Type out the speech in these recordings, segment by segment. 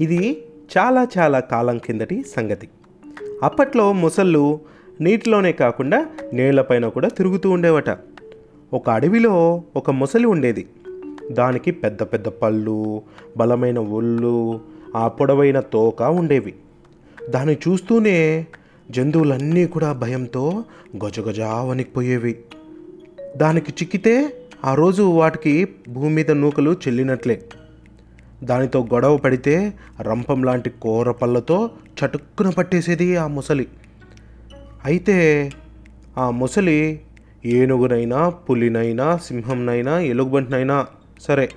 ఇది చాలా చాలా కాలం కిందటి సంగతి. అప్పట్లో ముసళ్ళు నీటిలోనే కాకుండా నేలపైన కూడా తిరుగుతూ ఉండేవట. ఒక అడవిలో ఒక ముసలి ఉండేది. దానికి పెద్ద పెద్ద పళ్ళు బలమైన ఒళ్ళు ఆ పొడవైన తోక ఉండేవి. దాన్ని చూస్తూనే జంతువులన్నీ కూడా భయంతో గజగజా వణికిపోయేవి. దానికి చిక్కితే ఆ రోజు వాటికి భూమి మీద నూకలు చెల్లినట్లే. దానితో గొడవ పడితే రంపం లాంటి కూర పళ్ళతో చటుక్కున పట్టేసేది ఆ ముసలి. అయితే ఆ ముసలి ఏనుగునైనా పులినైనా సింహంనైనా ఎలుగుబంటినైనా సరే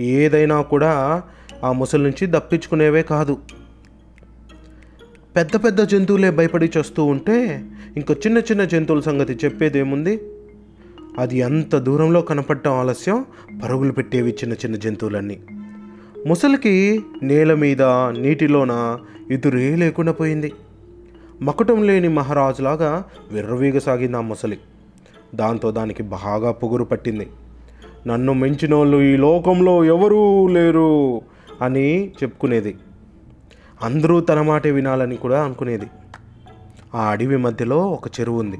ఏదైనా కూడా ఆ ముసలి నుంచి దప్పించుకునేవే కాదు. పెద్ద పెద్ద జంతువులే భయపడి చేస్తూ ఉంటే ఇంకో చిన్న చిన్న జంతువుల సంగతి చెప్పేదేముంది? అది ఎంత దూరంలో కనపడటం ఆలస్యం? పరుగులు పెట్టేవి చిన్న చిన్న జంతువులన్నీ. ముసలికి నేల మీద నీటిలోన ఎదురే లేకుండా పోయింది. మకుటం లేని మహారాజులాగా విర్రవీగసాగింది ఆ ముసలి. దాంతో దానికి బాగా పొగురు పట్టింది. నన్ను మించినోళ్ళు ఈ లోకంలో ఎవరూ లేరు అని చెప్పుకునేది. అందరూ తన మాటే వినాలని కూడా అనుకునేది. ఆ అడవి మధ్యలో ఒక చెరువు ఉంది.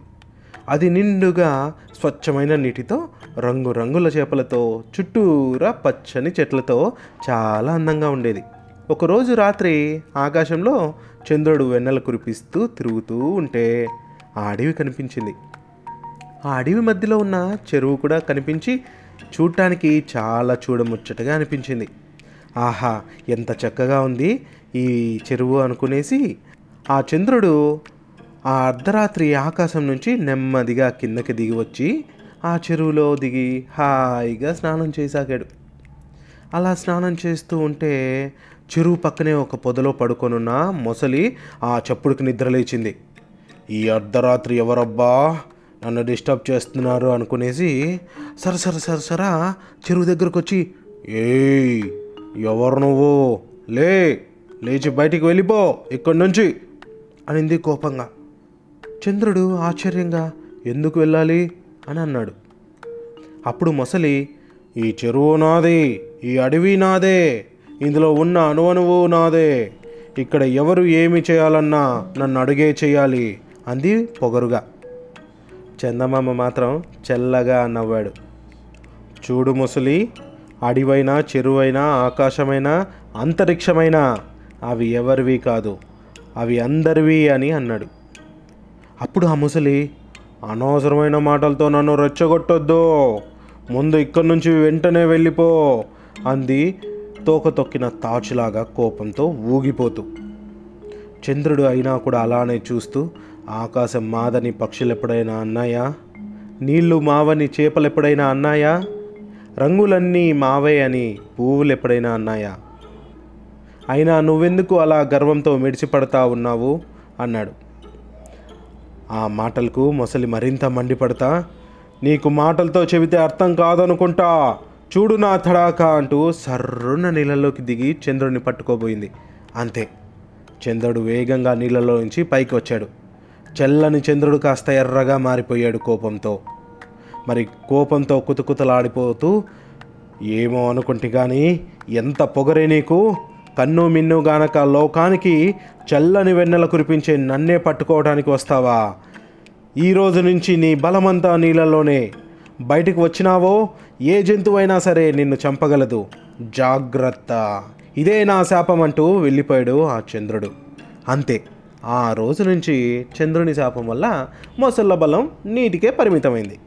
అది నిండుగా స్వచ్ఛమైన నీటితో రంగురంగుల చేపలతో చుట్టూరా పచ్చని చెట్లతో చాలా అందంగా ఉండేది. ఒకరోజు రాత్రి ఆకాశంలో చంద్రుడు వెన్నెల కురిపిస్తూ తిరుగుతూ ఉంటే ఆ అడవి కనిపించింది. ఆ అడవి మధ్యలో ఉన్న చెరువు కూడా కనిపించి చూడటానికి చాలా చూడముచ్చటగా అనిపించింది. ఆహా ఎంత చక్కగా ఉంది ఈ చెరువు అనుకునేసి ఆ చంద్రుడు ఆ అర్ధరాత్రి ఆకాశం నుంచి నెమ్మదిగా కిందకి దిగి వచ్చి ఆ చెరువులో దిగి హాయిగా స్నానం చేసాగాడు అలా స్నానం చేస్తూ ఉంటే చెరువు పక్కనే ఒక పొదలో పడుకొనున్న మొసలి ఆ చప్పుడుకి నిద్రలేచింది ఈ అర్ధరాత్రి ఎవరబ్బా నన్ను డిస్టర్బ్ చేస్తున్నారు అనుకునేసి సరసర సరసరా చెరువు దగ్గరకు వచ్చి ఏయ్ ఎవరు నువ్వు? లే లేచి బయటికి వెళ్ళిపో ఇక్కడి నుంచి అనింది కోపంగా. చంద్రుడు ఆశ్చర్యంగా ఎందుకు వెళ్ళాలి? అని అన్నాడు. అప్పుడు మొసలి ఈ చెరువు నాది ఈ అడవి నాదే ఇందులో ఉన్న అణువణువు నాదే ఇక్కడ ఎవరు ఏమి చేయాలన్నా నన్ను అడుగే చేయాలి అంది పొగరుగా. చందమామ మాత్రం చల్లగా నవ్వాడు. చూడు ముసలి అడివైనా చెరువైనా ఆకాశమైనా అంతరిక్షమైనా అవి ఎవరివి కాదు అవి అందరివి అని అన్నాడు. అప్పుడు ఆ ముసలి అనవసరమైన మాటలతో నన్ను రెచ్చగొట్టొద్దు. ముందు ఇక్కడి నుంచి వెంటనే వెళ్ళిపో అంది తోక తొక్కిన తాచులాగా కోపంతో ఊగిపోతూ. చంద్రుడు అయినా కూడా అలానే చూస్తూ ఆకాశం మాదని పక్షులు ఎప్పుడైనా అన్నాయా? నీళ్ళు మావని చేపలు ఎప్పుడైనా అన్నాయా? రంగులన్నీ మావే అని పువ్వులు ఎప్పుడైనా అన్నాయా? అయినా నువ్వెందుకు అలా గర్వంతో మెడిచిపడతా ఉన్నావు? అన్నాడు. ఆ మాటలకు మొసలి మరింత మండిపడతా. నీకు మాటలతో చెబితే అర్థం కాదనుకుంటా. చూడు నా తడాకా అంటూ సర్రున నీళ్ళలోకి దిగి చంద్రుడిని పట్టుకోబోయింది. అంతే. చంద్రుడు వేగంగా నీళ్ళలో నుంచి పైకి వచ్చాడు. చల్లని చంద్రుడు కాస్త ఎర్రగా మారిపోయాడు కోపంతో. మరి కోపంతో కుతుకుతలాడిపోతూ ఏమో అనుకుంటే కానీ ఎంత పొగరే నీకు? కన్ను మిన్ను గానక లోకానికి చల్లని వెన్నెల కురిపించే నన్నే పట్టుకోవడానికి వస్తావా? ఈ రోజు నుంచి నీ బలమంతా నీళ్ళలోనే బయటకు వచ్చినావో ఏ జంతువైనా సరే నిన్ను చంపగలదు. జాగ్రత్త. ఇదే నా శాపం అంటూ వెళ్ళిపోయాడు ఆ చంద్రుడు. అంతే. ఆ రోజు నుంచి చంద్రుని శాపం వల్ల మొసళ్ళ బలం నీటికే పరిమితమైంది.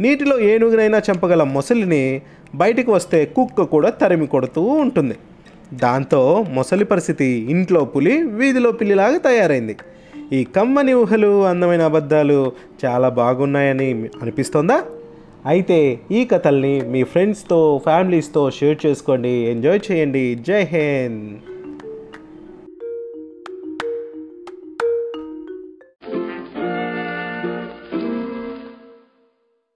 నీటిలో ఏనుగునైనా చంపగల మొసలిని బయటికి వస్తే కుక్క కూడా తరిమి కొడుతూ ఉంటుంది. దాంతో మొసలి పరిస్థితి ఇంట్లో పులి వీధిలో పిల్లిలాగా తయారైంది. ఈ కమ్మని ఊహలు అందమైన అబద్ధాలు చాలా బాగున్నాయని అనిపిస్తోందా? అయితే ఈ కథల్ని మీ ఫ్రెండ్స్తో ఫ్యామిలీస్తో షేర్ చేసుకోండి. ఎంజాయ్ చేయండి. జై హింద్.